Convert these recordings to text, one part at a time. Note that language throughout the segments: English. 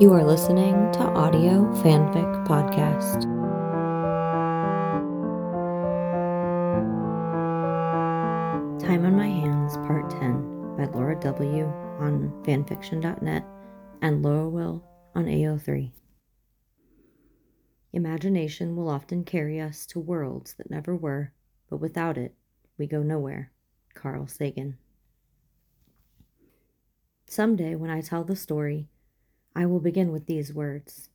You are listening to Audio Fanfic Podcast. Time on My Hands, Part 10 by Laura W. on fanfiction.net and Laura Will on AO3. Imagination will often carry us to worlds that never were, but without it, we go nowhere. Carl Sagan. Someday, when I tell the story, I will begin with these words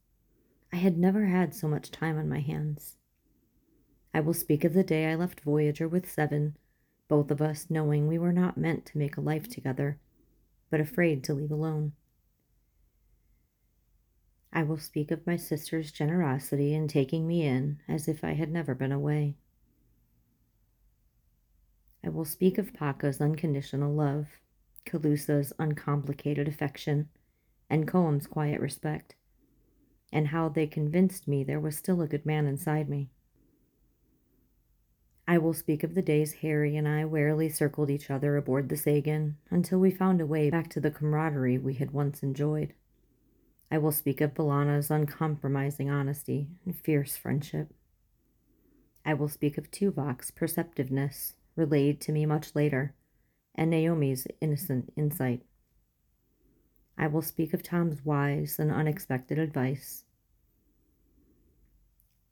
I had never had so much time on my hands. I will speak of the day I left Voyager with Seven, both of us knowing we were not meant to make a life together, but afraid to leave alone. I will speak of my sister's generosity in taking me in as if I had never been away. I will speak of Paca's unconditional love, Calusa's uncomplicated affection, and Combs' quiet respect, and how they convinced me there was still a good man inside me. I will speak of the days Harry and I warily circled each other aboard the Sagan until we found a way back to the camaraderie we had once enjoyed. I will speak of B'Elanna's uncompromising honesty and fierce friendship. I will speak of Tuvok's perceptiveness, relayed to me much later, and Naomi's innocent insight. I will speak of Tom's wise and unexpected advice.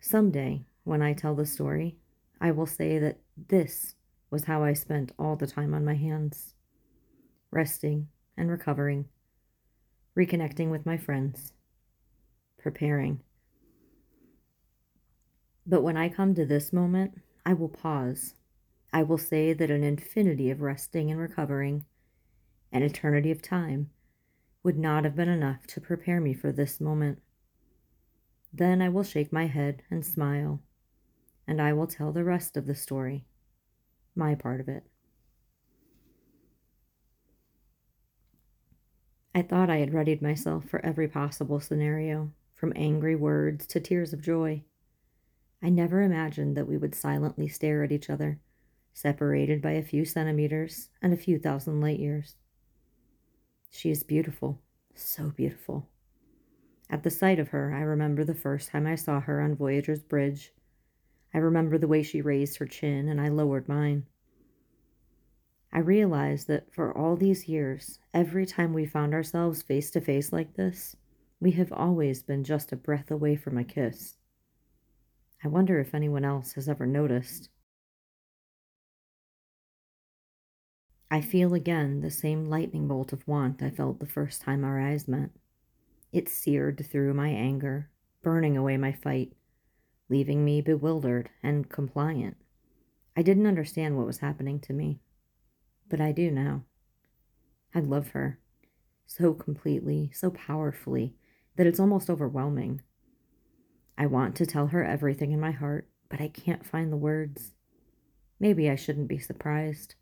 Someday, when I tell the story, I will say that this was how I spent all the time on my hands resting and recovering, reconnecting with my friends, preparing. But when I come to this moment, I will pause. I will say that an infinity of resting and recovering, an eternity of time, would not have been enough to prepare me for this moment. Then I will shake my head and smile, and I will tell the rest of the story, my part of it. I thought I had readied myself for every possible scenario, from angry words to tears of joy. I never imagined that we would silently stare at each other, separated by a few centimeters and a few thousand light years. She is beautiful, so beautiful. At the sight of her, I remember the first time I saw her on Voyager's bridge. I remember the way she raised her chin and I lowered mine. I realized that for all these years, every time we found ourselves face to face like this, we have always been just a breath away from a kiss. I wonder if anyone else has ever noticed. I feel again the same lightning bolt of want I felt the first time our eyes met. It seared through my anger, burning away my fight, leaving me bewildered and compliant. I didn't understand what was happening to me, but I do now. I love her so completely, so powerfully, that it's almost overwhelming. I want to tell her everything in my heart, but I can't find the words. Maybe I shouldn't be surprised.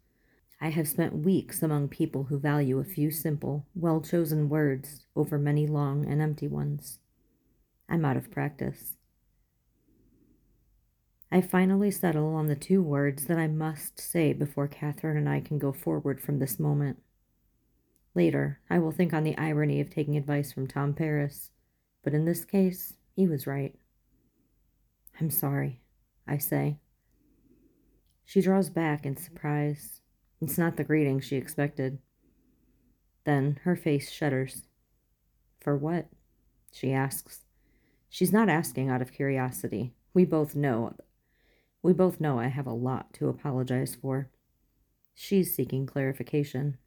I have spent weeks among people who value a few simple, well chosen words over many long and empty ones. I'm out of practice. I finally settle on the two words that I must say before Kathryn and I can go forward from this moment. Later, I will think on the irony of taking advice from Tom Paris, but in this case, he was right. I'm sorry, I say. She draws back in surprise, it's not the greeting she expected. Then her face shudders. For what? she asks. She's not asking out of curiosity. We both know. We both know I have a lot to apologize for. She's seeking clarification.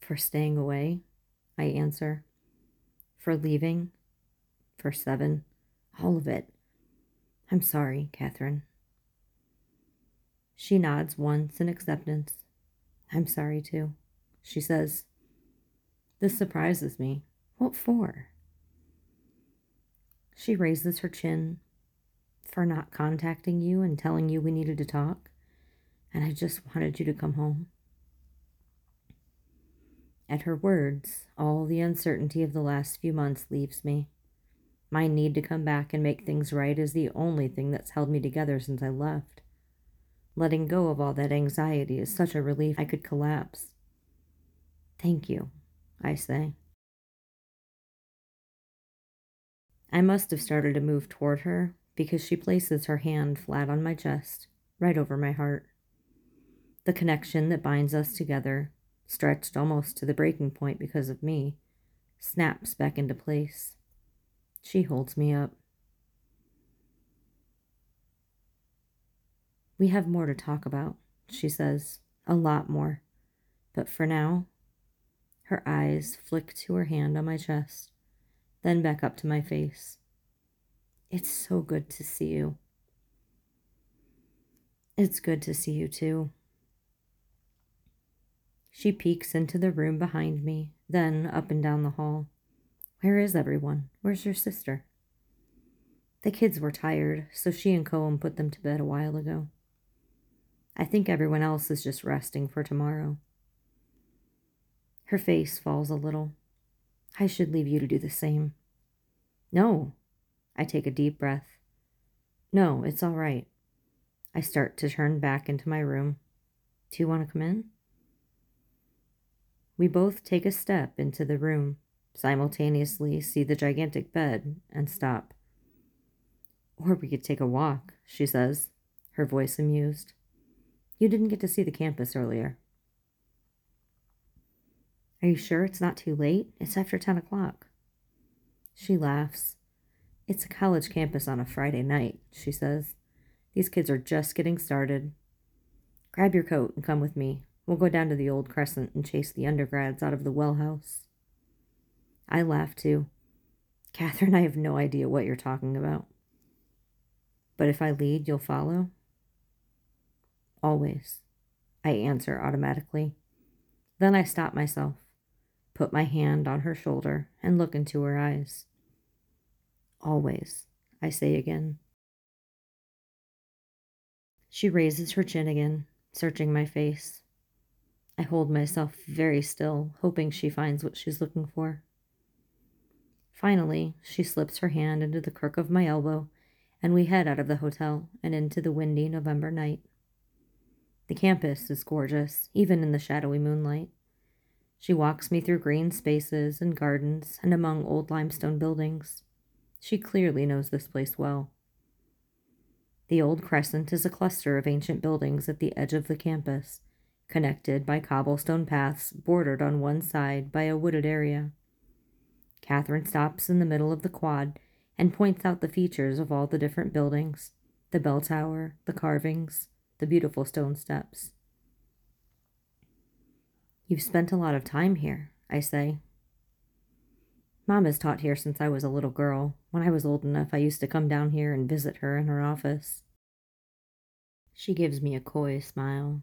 For staying away, I answer. For leaving. For seven. All of it. I'm sorry, Kathryn. She nods once in acceptance. I'm sorry too. She says, This surprises me. What for? She raises her chin. For not contacting you and telling you we needed to talk, and I just wanted you to come home. At her words, all the uncertainty of the last few months leaves me. My need to come back and make things right is the only thing that's held me together since I left. Letting go of all that anxiety is such a relief I could collapse. Thank you, I say. I must have started to move toward her because she places her hand flat on my chest, right over my heart. The connection that binds us together, stretched almost to the breaking point because of me, snaps back into place. She holds me up. We have more to talk about, she says, a lot more. But for now, her eyes flick to her hand on my chest, then back up to my face. It's so good to see you. It's good to see you too. She peeks into the room behind me, then up and down the hall. Where is everyone? Where's your sister? The kids were tired, so she and Cohen put them to bed a while ago. I think everyone else is just resting for tomorrow. Her face falls a little. I should leave you to do the same. No. I take a deep breath. No, it's all right. I start to turn back into my room. Do you want to come in? We both take a step into the room, simultaneously see the gigantic bed, and stop. Or we could take a walk, she says, her voice amused. You didn't get to see the campus earlier. Are you sure it's not too late? It's after 10 o'clock. She laughs. It's a college campus on a Friday night, she says. These kids are just getting started. Grab your coat and come with me. We'll go down to the old crescent and chase the undergrads out of the well house. I laugh too. Kathryn, I have no idea what you're talking about. But if I lead, you'll follow? Always. I answer automatically. Then I stop myself, put my hand on her shoulder, and look into her eyes. Always, I say again. She raises her chin again, searching my face. I hold myself very still, hoping she finds what she's looking for. Finally, she slips her hand into the crook of my elbow, and we head out of the hotel and into the windy November night. The campus is gorgeous, even in the shadowy moonlight. She walks me through green spaces and gardens and among old limestone buildings. She clearly knows this place well. The old crescent is a cluster of ancient buildings at the edge of the campus connected by cobblestone paths bordered on one side by a wooded area. Catherine stops in the middle of the quad and points out the features of all the different buildings the bell tower, the carvings, the beautiful stone steps. You've spent a lot of time here, I say. Mom has taught here since I was a little girl. When I was old enough, I used to come down here and visit her in her office. She gives me a coy smile.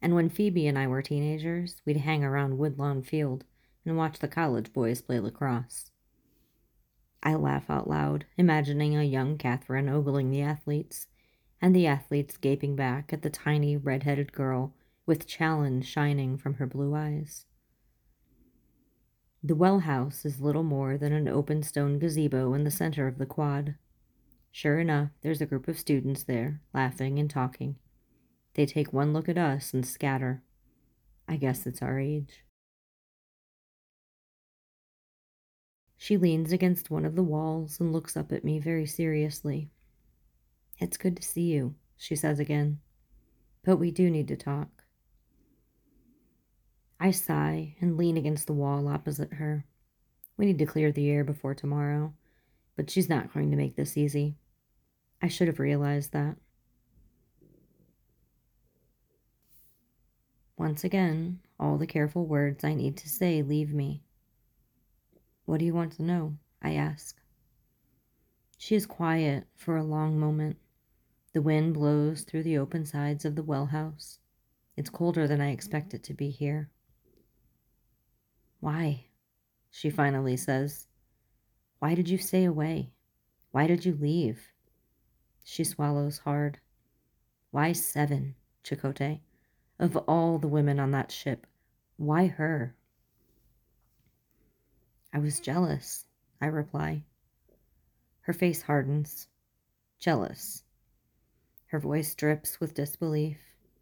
And when Phoebe and I were teenagers, we'd hang around Woodlawn Field and watch the college boys play lacrosse. I laugh out loud, imagining a young Kathryn ogling the athletes, and the athletes gaping back at the tiny red headed girl with challenge shining from her blue eyes. The well house is little more than an open stone gazebo in the center of the quad. Sure enough, there's a group of students there, laughing and talking. They take one look at us and scatter. I guess it's our age. She leans against one of the walls and looks up at me very seriously. It's good to see you, she says again. But we do need to talk. I sigh and lean against the wall opposite her. We need to clear the air before tomorrow, but she's not going to make this easy. I should have realized that. Once again, all the careful words I need to say leave me. What do you want to know? I ask. She is quiet for a long moment. The wind blows through the open sides of the well house. It's colder than I expect it to be here. Why? She finally says. Why did you stay away? Why did you leave? She swallows hard. Why seven, Chakotay? Of all the women on that ship, why her? I was jealous, I reply. Her face hardens. Jealous. Her voice drips with disbelief.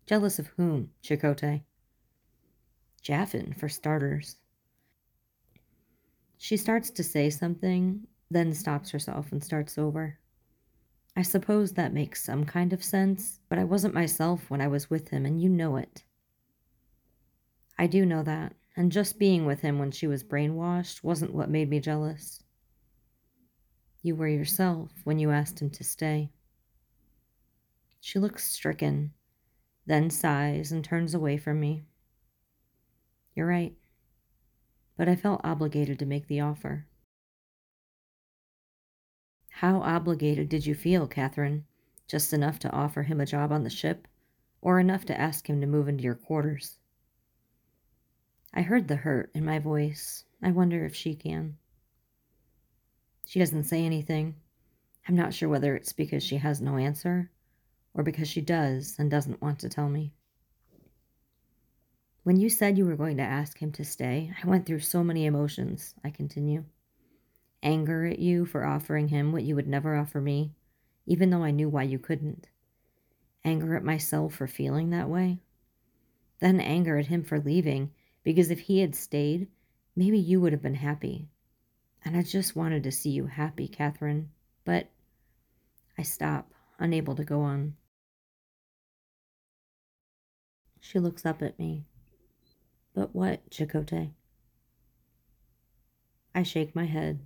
Jealous of whom, Chakotay? Jaffen, for starters. She starts to say something, then stops herself and starts over. I suppose that makes some kind of sense, but I wasn't myself when I was with him, and you know it. I do know that, and just being with him when she was brainwashed wasn't what made me jealous. You were yourself when you asked him to stay. She looks stricken, then sighs and turns away from me. You're right, but I felt obligated to make the offer. How obligated did you feel, Kathryn? Just enough to offer him a job on the ship, or enough to ask him to move into your quarters? I heard the hurt in my voice. I wonder if she can. She doesn't say anything. I'm not sure whether it's because she has no answer or because she does and doesn't want to tell me. When you said you were going to ask him to stay, I went through so many emotions, I continue anger at you for offering him what you would never offer me, even though I knew why you couldn't. Anger at myself for feeling that way. Then anger at him for leaving, because if he had stayed, maybe you would have been happy. And I just wanted to see you happy, Kathryn. But I stop, unable to go on. She looks up at me. But what, Chakotay? I shake my head.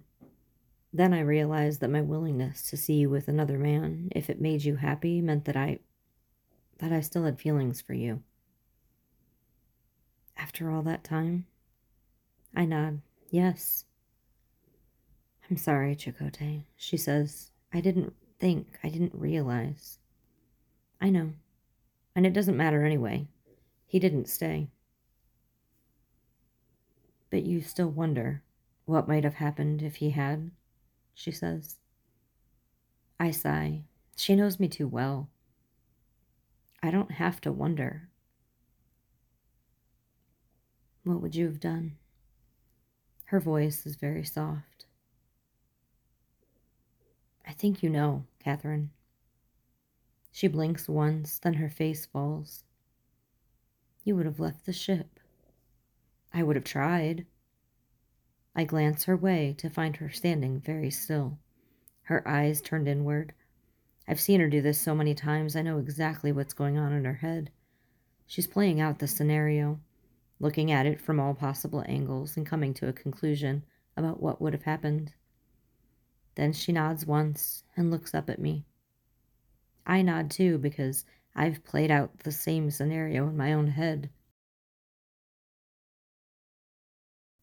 Then I realize that my willingness to see you with another man, if it made you happy, meant that I that I still had feelings for you. After all that time? I nod. Yes. I'm sorry, Chakotay, she says. I didn't think, I didn't realize. I know. And it doesn't matter anyway. He didn't stay. But you still wonder what might have happened if he had? she says. I sigh. She knows me too well. I don't have to wonder. What would you have done? Her voice is very soft. I think you know, Kathryn. She blinks once, then her face falls. You would have left the ship. I would have tried. I glance her way to find her standing very still, her eyes turned inward. I've seen her do this so many times, I know exactly what's going on in her head. She's playing out the scenario, looking at it from all possible angles and coming to a conclusion about what would have happened. Then she nods once and looks up at me. I nod too because I've played out the same scenario in my own head.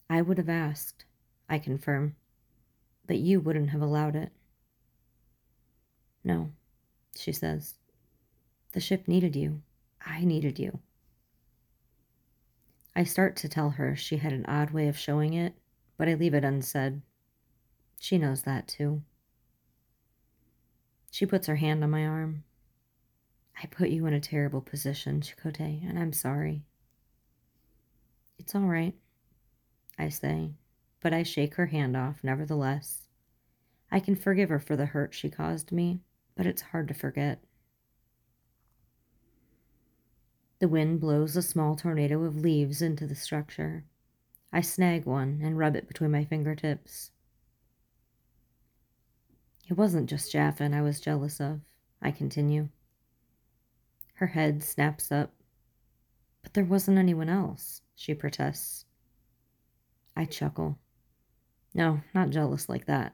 I would have asked, I confirm, but you wouldn't have allowed it. No, she says. The ship needed you. I needed you. I start to tell her she had an odd way of showing it, but I leave it unsaid. She knows that too. She puts her hand on my arm. I put you in a terrible position, Chakotay, and I'm sorry. It's all right. I say, but I shake her hand off nevertheless. I can forgive her for the hurt she caused me, but it's hard to forget. The wind blows a small tornado of leaves into the structure. I snag one and rub it between my fingertips. It wasn't just Jaffen I was jealous of, I continue. Her head snaps up. But there wasn't anyone else, she protests. I chuckle. No, not jealous like that.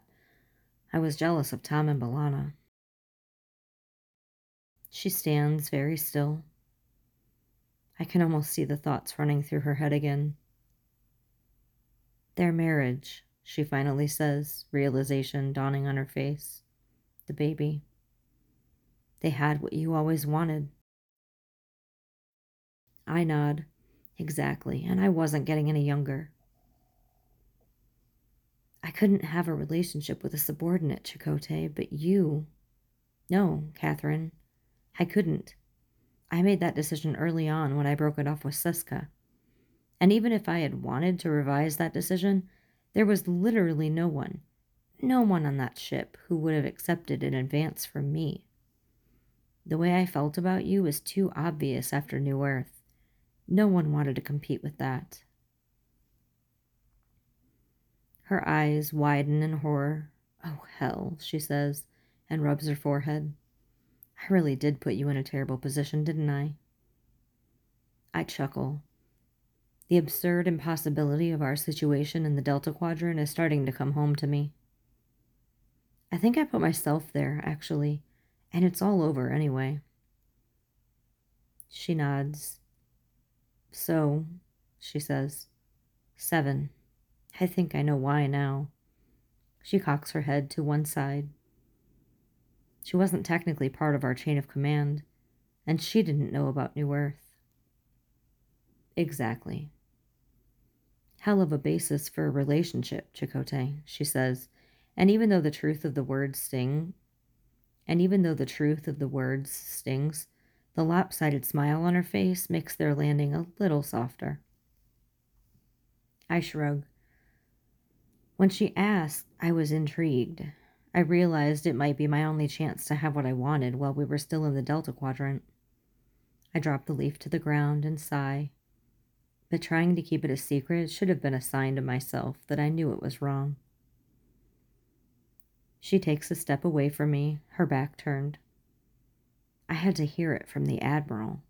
I was jealous of Tom and B'Elanna. She stands very still. I can almost see the thoughts running through her head again. Their marriage, she finally says, realization dawning on her face. The baby. They had what you always wanted. I nod. Exactly, and I wasn't getting any younger. I couldn't have a relationship with a subordinate, Chakotay, but you. No, Kathryn, I couldn't. I made that decision early on when I broke it off with Seska. And even if I had wanted to revise that decision, there was literally no one, no one on that ship who would have accepted an advance from me. The way I felt about you was too obvious after New Earth. No one wanted to compete with that. Her eyes widen in horror. Oh, hell, she says, and rubs her forehead. I really did put you in a terrible position, didn't I? I chuckle. The absurd impossibility of our situation in the Delta Quadrant is starting to come home to me. I think I put myself there, actually, and it's all over anyway. She nods. So, she says, seven. I think I know why now. She cocks her head to one side. She wasn't technically part of our chain of command, and she didn't know about New Earth. Exactly. Hell of a basis for a relationship, Chakotay, she says, and even though the truth of the words sting, and even though the truth of the words stings, the lopsided smile on her face makes their landing a little softer. I shrug. When she asked, I was intrigued. I realized it might be my only chance to have what I wanted while we were still in the Delta Quadrant. I drop the leaf to the ground and sigh. But trying to keep it a secret should have been a sign to myself that I knew it was wrong. She takes a step away from me, her back turned. I had to hear it from the Admiral.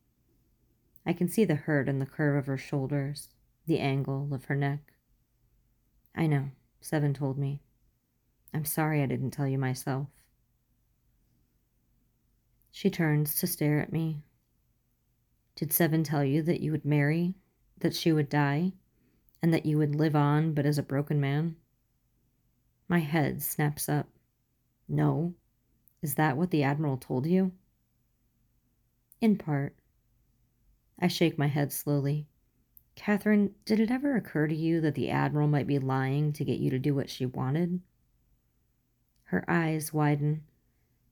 I can see the hurt in the curve of her shoulders, the angle of her neck. I know, Seven told me. I'm sorry I didn't tell you myself. She turns to stare at me. Did Seven tell you that you would marry, that she would die, and that you would live on but as a broken man? My head snaps up. No. Is that what the Admiral told you? In part. I shake my head slowly. Kathryn, did it ever occur to you that the Admiral might be lying to get you to do what she wanted? Her eyes widen.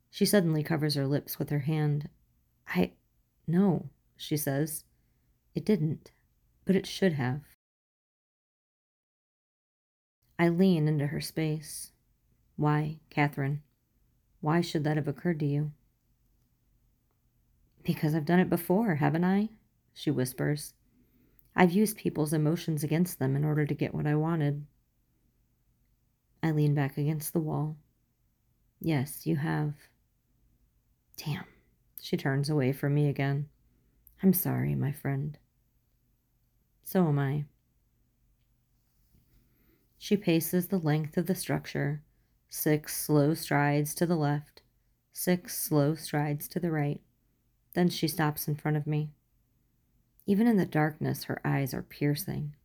She suddenly covers her lips with her hand. I. No, she says. It didn't, but it should have. I lean into her space. Why, Kathryn? Why should that have occurred to you? Because I've done it before, haven't I? She whispers. I've used people's emotions against them in order to get what I wanted. I lean back against the wall. Yes, you have. Damn. She turns away from me again. I'm sorry, my friend. So am I. She paces the length of the structure, six slow strides to the left, six slow strides to the right. Then she stops in front of me. Even in the darkness, her eyes are piercing.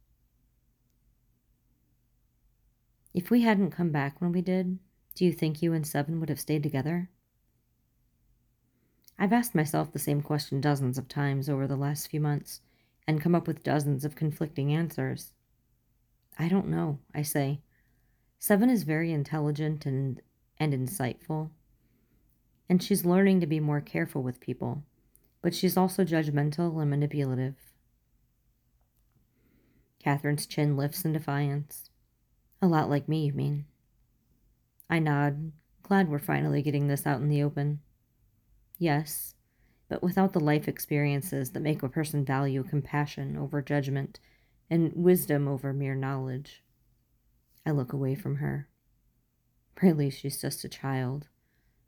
If we hadn't come back when we did, do you think you and Seven would have stayed together? I've asked myself the same question dozens of times over the last few months and come up with dozens of conflicting answers. I don't know, I say. Seven is very intelligent and, and insightful, and she's learning to be more careful with people but she's also judgmental and manipulative. Kathryn's chin lifts in defiance. A lot like me, you mean? I nod, glad we're finally getting this out in the open. Yes, but without the life experiences that make a person value compassion over judgment and wisdom over mere knowledge. I look away from her. Really, she's just a child,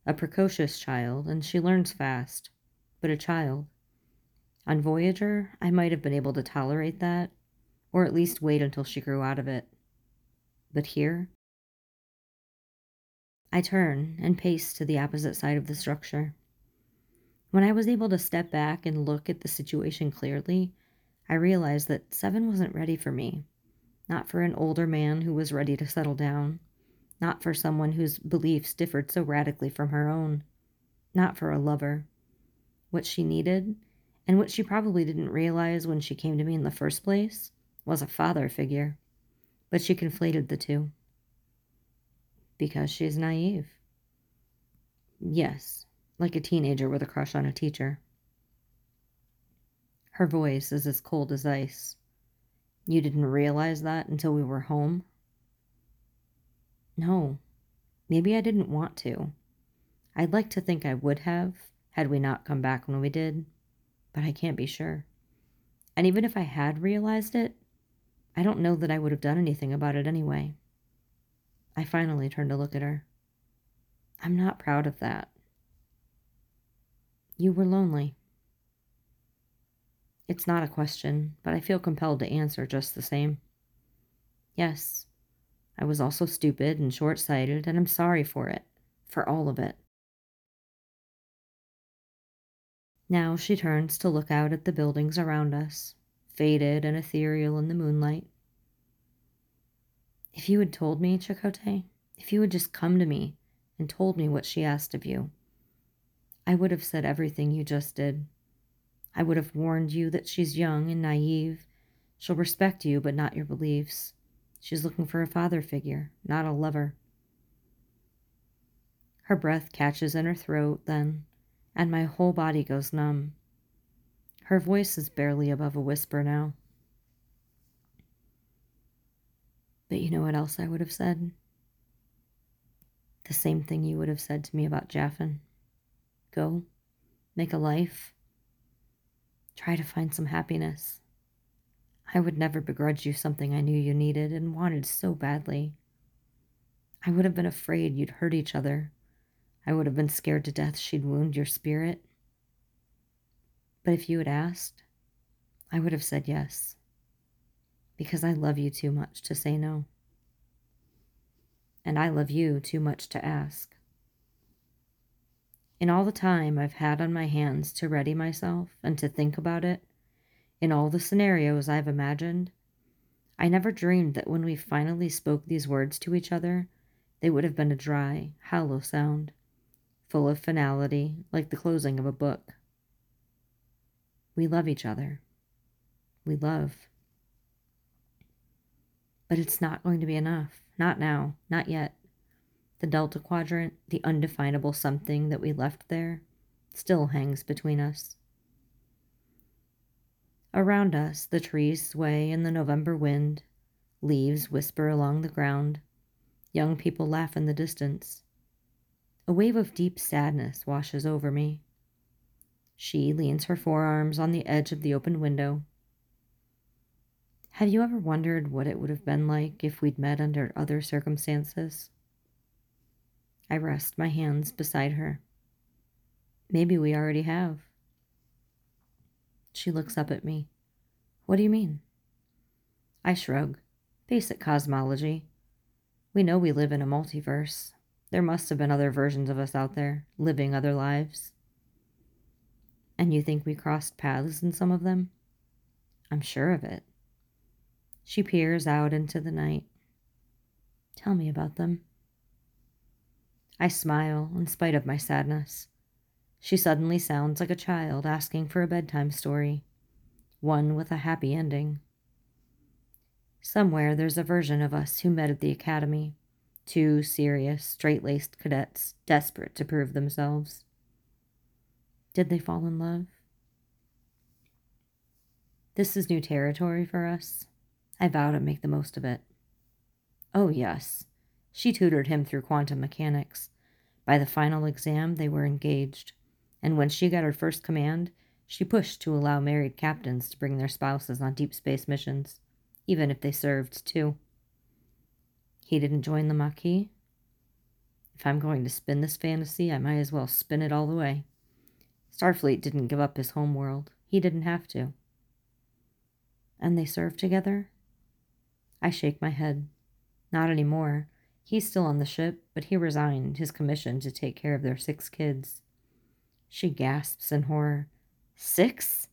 a precocious child, and she learns fast but a child. On Voyager, I might have been able to tolerate that, or at least wait until she grew out of it. But here, I turn and pace to the opposite side of the structure. When I was able to step back and look at the situation clearly, I realized that Seven wasn't ready for me. Not for an older man who was ready to settle down. Not for someone whose beliefs differed so radically from her own. Not for a lover what she needed, and what she probably didn't realize when she came to me in the first place, was a father figure. But she conflated the two. Because she's naive. Yes, like a teenager with a crush on a teacher. Her voice is as cold as ice. You didn't realize that until we were home? No, maybe I didn't want to. I'd like to think I would have, had we not come back when we did, but I can't be sure. And even if I had realized it, I don't know that I would have done anything about it anyway. I finally turned to look at her. I'm not proud of that. You were lonely. It's not a question, but I feel compelled to answer just the same. Yes, I was also stupid and short sighted, and I'm sorry for it, for all of it. Now she turns to look out at the buildings around us, faded and ethereal in the moonlight. If you had told me, Chakotay, if you had just come to me and told me what she asked of you, I would have said everything you just did. I would have warned you that she's young and naive. She'll respect you, but not your beliefs. She's looking for a father figure, not a lover. Her breath catches in her throat then, and my whole body goes numb. Her voice is barely above a whisper now. But you know what else I would have said? The same thing you would have said to me about Jaffen. Go, make a life, try to find some happiness. I would never begrudge you something I knew you needed and wanted so badly. I would have been afraid you'd hurt each other. I would have been scared to death she'd wound your spirit. But if you had asked, I would have said yes, because I love you too much to say no. And I love you too much to ask. In all the time I've had on my hands to ready myself and to think about it, in all the scenarios I've imagined, I never dreamed that when we finally spoke these words to each other, they would have been a dry, hollow sound, full of finality, like the closing of a book. We love each other. We love. But it's not going to be enough. Not now. Not yet. The Delta Quadrant, the undefinable something that we left there, still hangs between us. Around us, the trees sway in the November wind, leaves whisper along the ground, young people laugh in the distance. A wave of deep sadness washes over me. She leans her forearms on the edge of the open window. Have you ever wondered what it would have been like if we'd met under other circumstances? I rest my hands beside her. Maybe we already have. She looks up at me. What do you mean? I shrug. Basic cosmology. We know we live in a multiverse. There must have been other versions of us out there, living other lives. And you think we crossed paths in some of them? I'm sure of it. She peers out into the night. Tell me about them. I smile in spite of my sadness. She suddenly sounds like a child asking for a bedtime story, one with a happy ending. Somewhere there's a version of us who met at the academy, two serious, straight laced cadets desperate to prove themselves. Did they fall in love? This is new territory for us. I vow to make the most of it. Oh, yes. She tutored him through quantum mechanics. By the final exam, they were engaged and when she got her first command, she pushed to allow married captains to bring their spouses on deep space missions, even if they served too. He didn't join the Maquis. If I'm going to spin this fantasy, I might as well spin it all the way. Starfleet didn't give up his home world. He didn't have to. And they served together? I shake my head. Not anymore. He's still on the ship, but he resigned his commission to take care of their six kids. She gasps in horror. Six?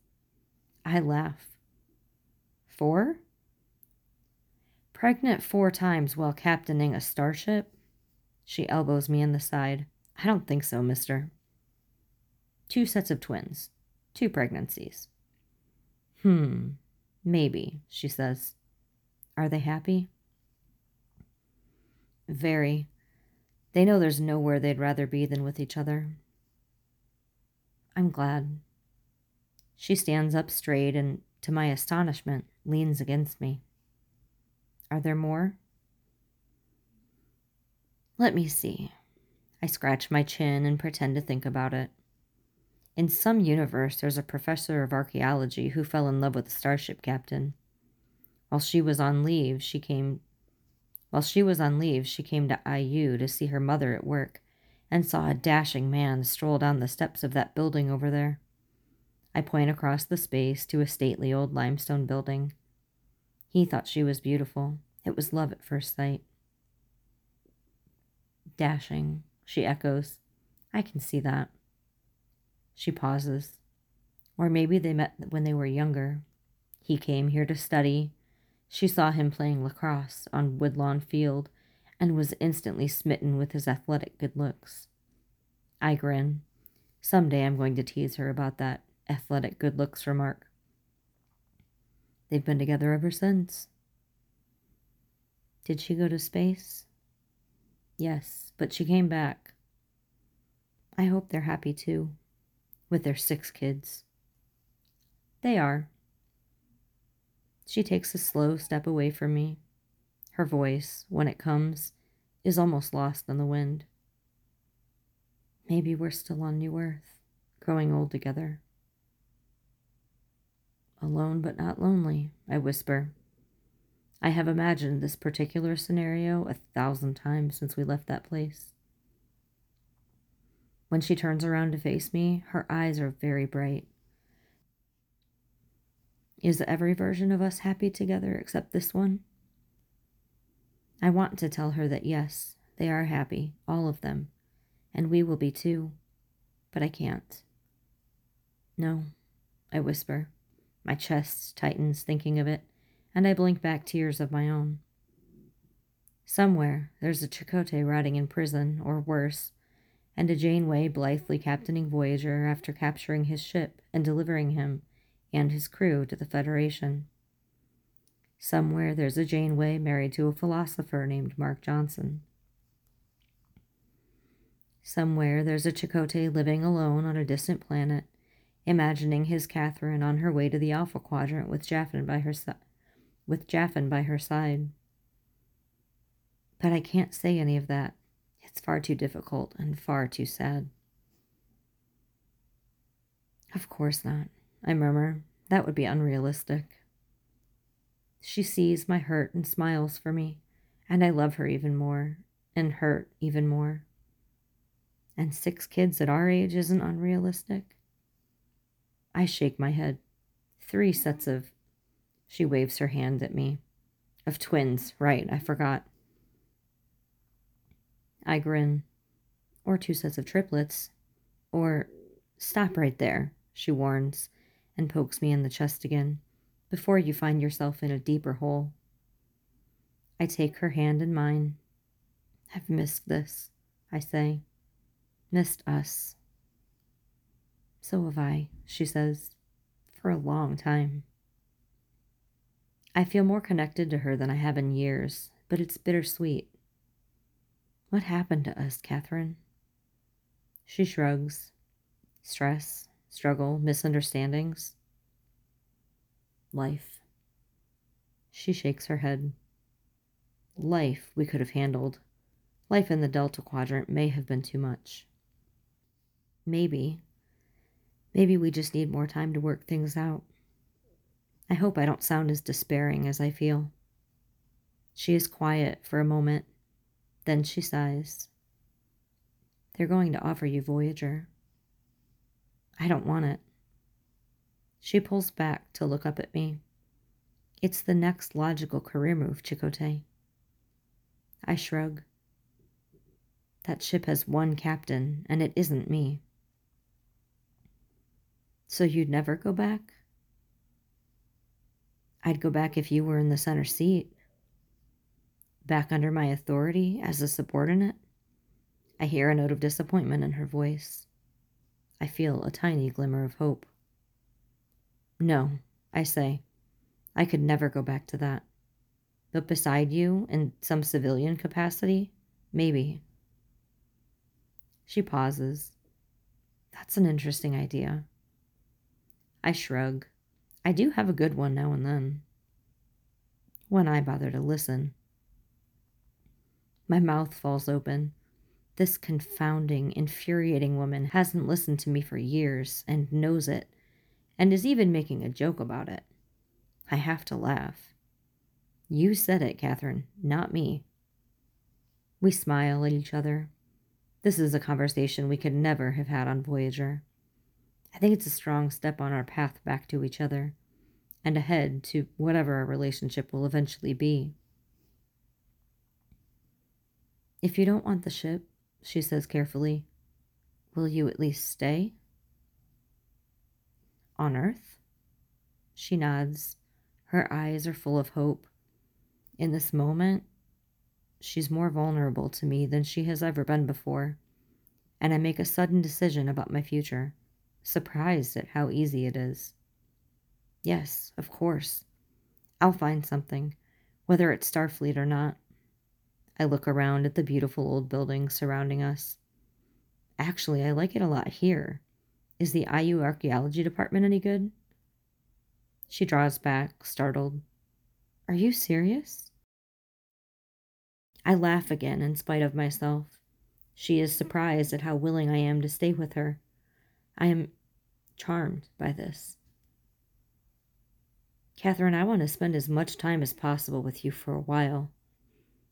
I laugh. Four? Pregnant four times while captaining a starship? She elbows me in the side. I don't think so, mister. Two sets of twins. Two pregnancies. Hmm, maybe, she says. Are they happy? Very. They know there's nowhere they'd rather be than with each other. I'm glad. She stands up straight and, to my astonishment, leans against me. Are there more? Let me see. I scratch my chin and pretend to think about it. In some universe, there's a professor of archaeology who fell in love with a starship captain. While she was on leave, she came while she was on leave, she came to IU to see her mother at work and saw a dashing man stroll down the steps of that building over there. I point across the space to a stately old limestone building. He thought she was beautiful. It was love at first sight. Dashing, she echoes. I can see that. She pauses. Or maybe they met when they were younger. He came here to study. She saw him playing lacrosse on Woodlawn Field and was instantly smitten with his athletic good looks. I grin. Someday I'm going to tease her about that athletic good looks remark. They've been together ever since. Did she go to space? Yes, but she came back. I hope they're happy too, with their six kids. They are. She takes a slow step away from me. Her voice, when it comes, is almost lost in the wind. Maybe we're still on New Earth, growing old together. Alone but not lonely, I whisper. I have imagined this particular scenario a thousand times since we left that place. When she turns around to face me, her eyes are very bright. Is every version of us happy together except this one? I want to tell her that yes, they are happy, all of them, and we will be too, but I can't. No, I whisper. My chest tightens thinking of it, and I blink back tears of my own. Somewhere there's a Chakotay rotting in prison, or worse, and a Janeway blithely captaining Voyager after capturing his ship and delivering him and his crew to the Federation. Somewhere there's a Janeway married to a philosopher named Mark Johnson. Somewhere there's a Chakotay living alone on a distant planet, imagining his Kathryn on her way to the Alpha Quadrant with Jaffen by her side. With Jaffen by her side. But I can't say any of that. It's far too difficult and far too sad. Of course not, I murmur. That would be unrealistic. She sees my hurt and smiles for me, and I love her even more, and hurt even more. And six kids at our age isn't unrealistic? I shake my head. Three sets of. She waves her hand at me. Of twins, right, I forgot. I grin. Or two sets of triplets. Or. Stop right there, she warns, and pokes me in the chest again, before you find yourself in a deeper hole. I take her hand in mine. I've missed this, I say. Missed us. So have I, she says, for a long time. I feel more connected to her than I have in years, but it's bittersweet. What happened to us, Kathryn? She shrugs. Stress, struggle, misunderstandings. Life. She shakes her head. Life we could have handled. Life in the Delta Quadrant may have been too much. Maybe. Maybe we just need more time to work things out. I hope I don't sound as despairing as I feel. She is quiet for a moment. Then she sighs. They're going to offer you Voyager. I don't want it. She pulls back to look up at me. It's the next logical career move, Chakotay. I shrug. That ship has one captain, and it isn't me. So you'd never go back? I'd go back if you were in the center seat. Back under my authority as a subordinate? I hear a note of disappointment in her voice. I feel a tiny glimmer of hope. No, I say. I could never go back to that. But beside you, in some civilian capacity, maybe. She pauses. That's an interesting idea. I shrug. I do have a good one now and then. When I bother to listen. My mouth falls open. This confounding, infuriating woman hasn't listened to me for years and knows it, and is even making a joke about it. I have to laugh. You said it, Kathryn, not me. We smile at each other. This is a conversation we could never have had on Voyager. I think it's a strong step on our path back to each other and ahead to whatever our relationship will eventually be. If you don't want the ship, she says carefully, will you at least stay? On Earth? She nods. Her eyes are full of hope. In this moment, she's more vulnerable to me than she has ever been before, and I make a sudden decision about my future, surprised at how easy it is. Yes, of course. I'll find something, whether it's Starfleet or not. I look around at the beautiful old buildings surrounding us. Actually, I like it a lot here. Is the IU Archaeology Department any good? She draws back, startled. Are you serious? I laugh again in spite of myself. She is surprised at how willing I am to stay with her. I am charmed by this. Kathryn, I want to spend as much time as possible with you for a while.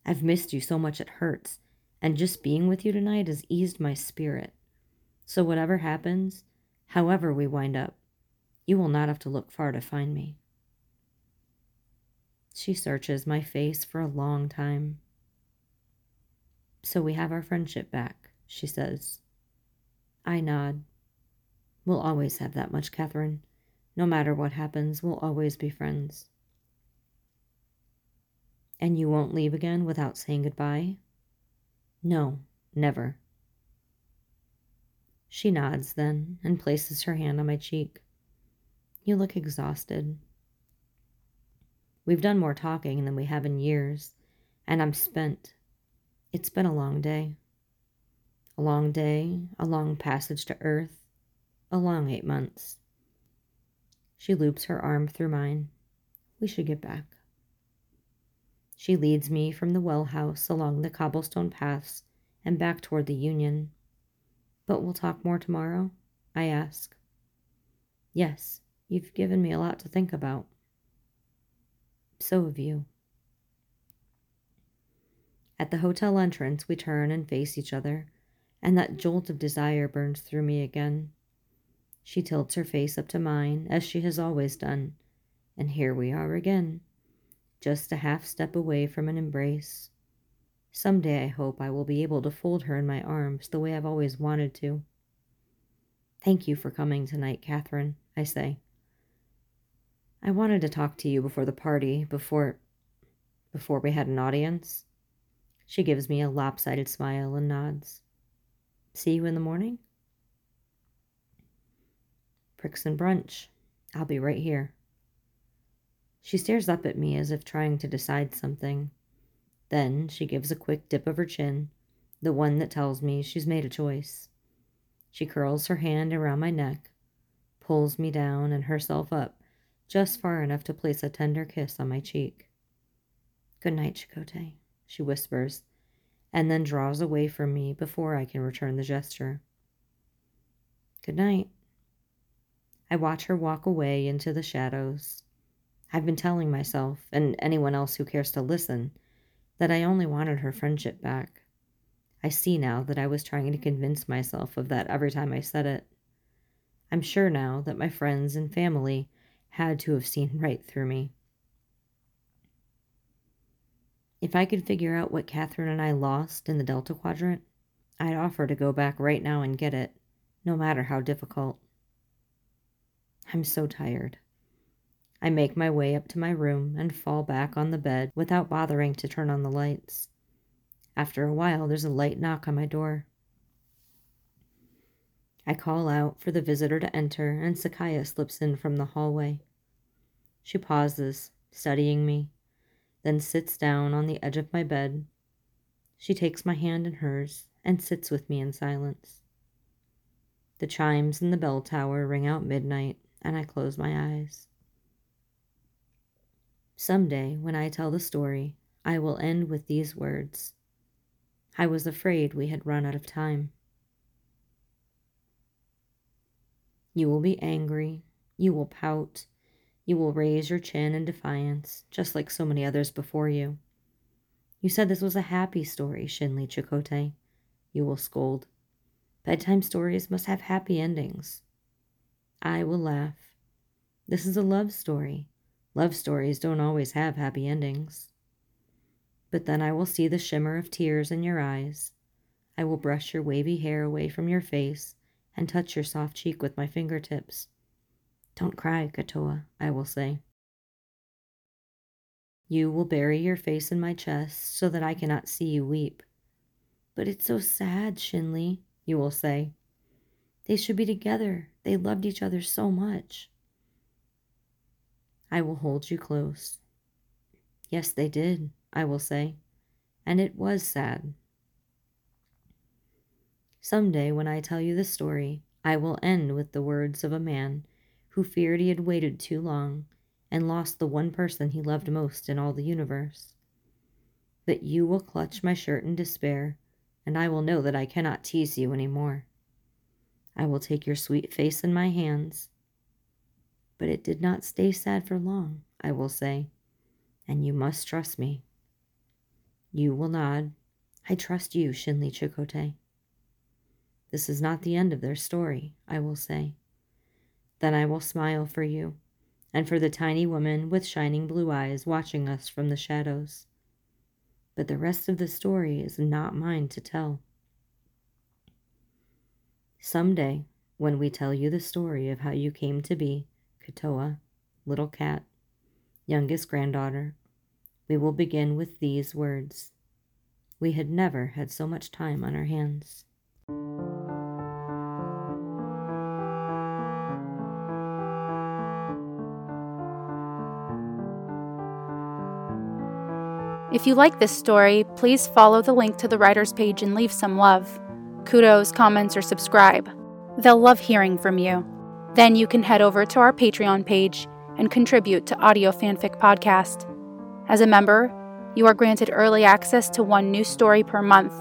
I've missed you so much it hurts, and just being with you tonight has eased my spirit. So, whatever happens, however we wind up, you will not have to look far to find me. She searches my face for a long time. So we have our friendship back, she says. I nod. We'll always have that much, Kathryn. No matter what happens, we'll always be friends. And you won't leave again without saying goodbye? No, never. She nods then and places her hand on my cheek. You look exhausted. We've done more talking than we have in years, and I'm spent. It's been a long day. A long day, a long passage to Earth, a long eight months. She loops her arm through mine. We should get back. She leads me from the well house along the cobblestone paths and back toward the Union. But we'll talk more tomorrow? I ask. Yes, you've given me a lot to think about. So have you. At the hotel entrance, we turn and face each other, and that jolt of desire burns through me again. She tilts her face up to mine, as she has always done, and here we are again, just a half step away from an embrace. Some day I hope I will be able to fold her in my arms the way I've always wanted to. Thank you for coming tonight, Kathryn, I say. I wanted to talk to you before the party, before before we had an audience. She gives me a lopsided smile and nods. See you in the morning? Prixin brunch. I'll be right here. She stares up at me as if trying to decide something. Then she gives a quick dip of her chin, the one that tells me she's made a choice. She curls her hand around my neck, pulls me down and herself up just far enough to place a tender kiss on my cheek. Good night, Chakotay, she whispers, and then draws away from me before I can return the gesture. Good night. I watch her walk away into the shadows. I've been telling myself, and anyone else who cares to listen, that I only wanted her friendship back. I see now that I was trying to convince myself of that every time I said it. I'm sure now that my friends and family had to have seen right through me. If I could figure out what Kathryn and I lost in the Delta Quadrant, I'd offer to go back right now and get it, no matter how difficult. I'm so tired. I make my way up to my room and fall back on the bed without bothering to turn on the lights. After a while, there's a light knock on my door. I call out for the visitor to enter, and Sekaya slips in from the hallway. She pauses, studying me, then sits down on the edge of my bed. She takes my hand in hers and sits with me in silence. The chimes in the bell tower ring out midnight, and I close my eyes. Some day, when I tell the story, I will end with these words I was afraid we had run out of time. You will be angry. You will pout. You will raise your chin in defiance, just like so many others before you. You said this was a happy story, Shinli Chakotay. You will scold. Bedtime stories must have happy endings. I will laugh. This is a love story. Love stories don't always have happy endings. But then I will see the shimmer of tears in your eyes. I will brush your wavy hair away from your face and touch your soft cheek with my fingertips. Don't cry, Katoa, I will say. You will bury your face in my chest so that I cannot see you weep. But it's so sad, Shinli, you will say. They should be together. They loved each other so much. I will hold you close. Yes, they did, I will say. And it was sad. Some day, when I tell you the story, I will end with the words of a man who feared he had waited too long and lost the one person he loved most in all the universe. But you will clutch my shirt in despair, and I will know that I cannot tease you any more. I will take your sweet face in my hands. But it did not stay sad for long, I will say, and you must trust me. You will nod. I trust you, Shinli Chakotay. This is not the end of their story, I will say. Then I will smile for you, and for the tiny woman with shining blue eyes watching us from the shadows. But the rest of the story is not mine to tell. Some day, when we tell you the story of how you came to be Katoa, little cat, youngest granddaughter, we will begin with these words. We had never had so much time on our hands. If you like this story, please follow the link to the writer's page and leave some love. Kudos, comments, or subscribe. They'll love hearing from you. Then you can head over to our Patreon page and contribute to Audio Fanfic Podcast. As a member, you are granted early access to one new story per month.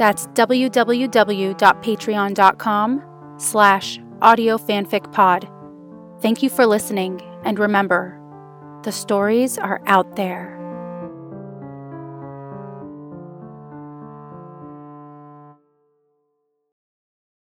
That's www.patreon.com slash audiofanficpod. Thank you for listening, and remember, the stories are out there.